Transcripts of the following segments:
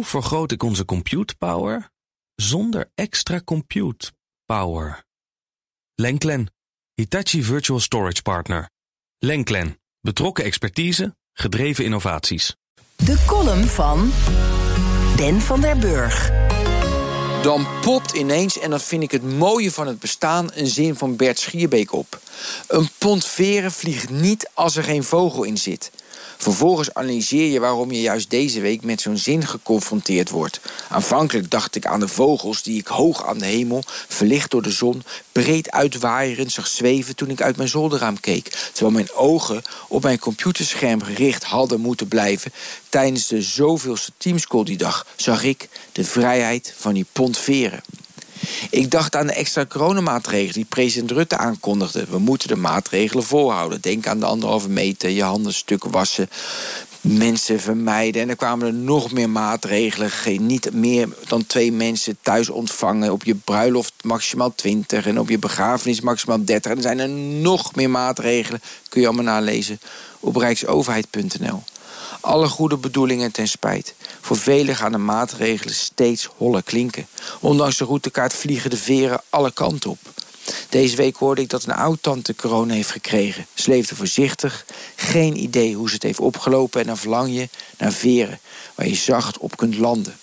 Hoe vergroot ik onze compute power zonder extra compute power? Lenklen, Hitachi Virtual Storage Partner. Lenklen, betrokken expertise, gedreven innovaties. De column van Ben van der Burg. Dan popt ineens, en dat vind ik het mooie van het bestaan, een zin van Bert Schierbeek op. Een pond veren vliegt niet als er geen vogel in zit. Vervolgens analyseer je waarom je juist deze week met zo'n zin geconfronteerd wordt. Aanvankelijk dacht ik aan de vogels die ik hoog aan de hemel, verlicht door de zon, breed uitwaaierend zag zweven toen ik uit mijn zolderraam keek. Terwijl mijn ogen op mijn computerscherm gericht hadden moeten blijven. Tijdens de zoveelste teamscall die dag zag ik de vrijheid van die pond veren. Ik dacht aan de extra coronamaatregelen die president Rutte aankondigde. We moeten de maatregelen volhouden. Denk aan de anderhalve meter, je handen stuk wassen, mensen vermijden. En er kwamen er nog meer maatregelen. Geen, niet meer dan twee mensen thuis ontvangen. Op je bruiloft maximaal 20 en op je begrafenis maximaal 30. En er zijn er nog meer maatregelen. Kun je allemaal nalezen op rijksoverheid.nl. Alle goede bedoelingen ten spijt. Voor velen gaan de maatregelen steeds holler klinken. Ondanks de routekaart vliegen de veren alle kanten op. Deze week hoorde ik dat een oud-tante corona heeft gekregen. Ze leefde voorzichtig, geen idee hoe ze het heeft opgelopen... en dan verlang je naar veren, waar je zacht op kunt landen.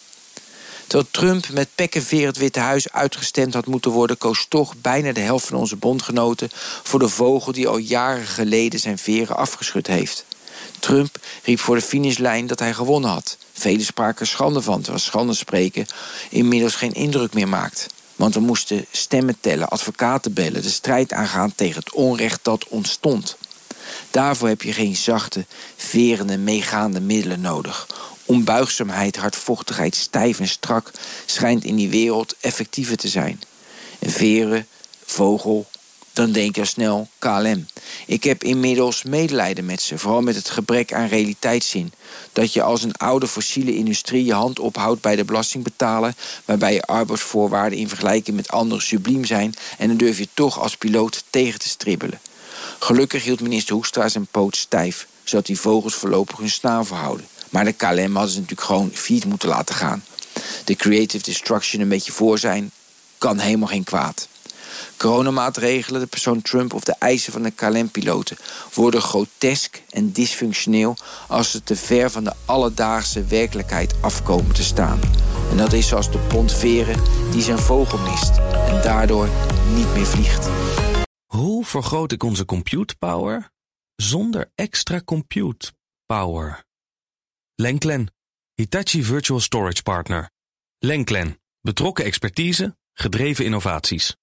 Terwijl Trump met pek en veer het Witte Huis uitgestemd had moeten worden... koos toch bijna de helft van onze bondgenoten... voor de vogel die al jaren geleden zijn veren afgeschud heeft. Trump riep voor de finishlijn dat hij gewonnen had. Velen spraken schande van, terwijl schande spreken inmiddels geen indruk meer maakt. Want we moesten stemmen tellen, advocaten bellen, de strijd aangaan tegen het onrecht dat ontstond. Daarvoor heb je geen zachte, verende, meegaande middelen nodig. Onbuigzaamheid, hardvochtigheid, stijf en strak schijnt in die wereld effectiever te zijn. Een veren, vogel, dan denk je snel KLM. Ik heb inmiddels medelijden met ze, vooral met het gebrek aan realiteitszin. Dat je als een oude fossiele industrie je hand ophoudt bij de belastingbetaler, waarbij je arbeidsvoorwaarden in vergelijking met anderen subliem zijn, en dan durf je toch als piloot tegen te stribbelen. Gelukkig hield minister Hoekstra zijn poot stijf, zodat die vogels voorlopig hun snavel houden. Maar de KLM hadden ze natuurlijk gewoon fiet moeten laten gaan. De creative destruction een beetje voor zijn, kan helemaal geen kwaad. Coronamaatregelen, de persoon Trump of de eisen van de KLM-piloten worden grotesk en dysfunctioneel als ze te ver van de alledaagse werkelijkheid afkomen te staan. En dat is zoals de pont veren die zijn vogel mist en daardoor niet meer vliegt. Hoe vergroot ik onze compute power zonder extra compute power? Lenklen, Hitachi Virtual Storage Partner. Lenklen, betrokken expertise, gedreven innovaties.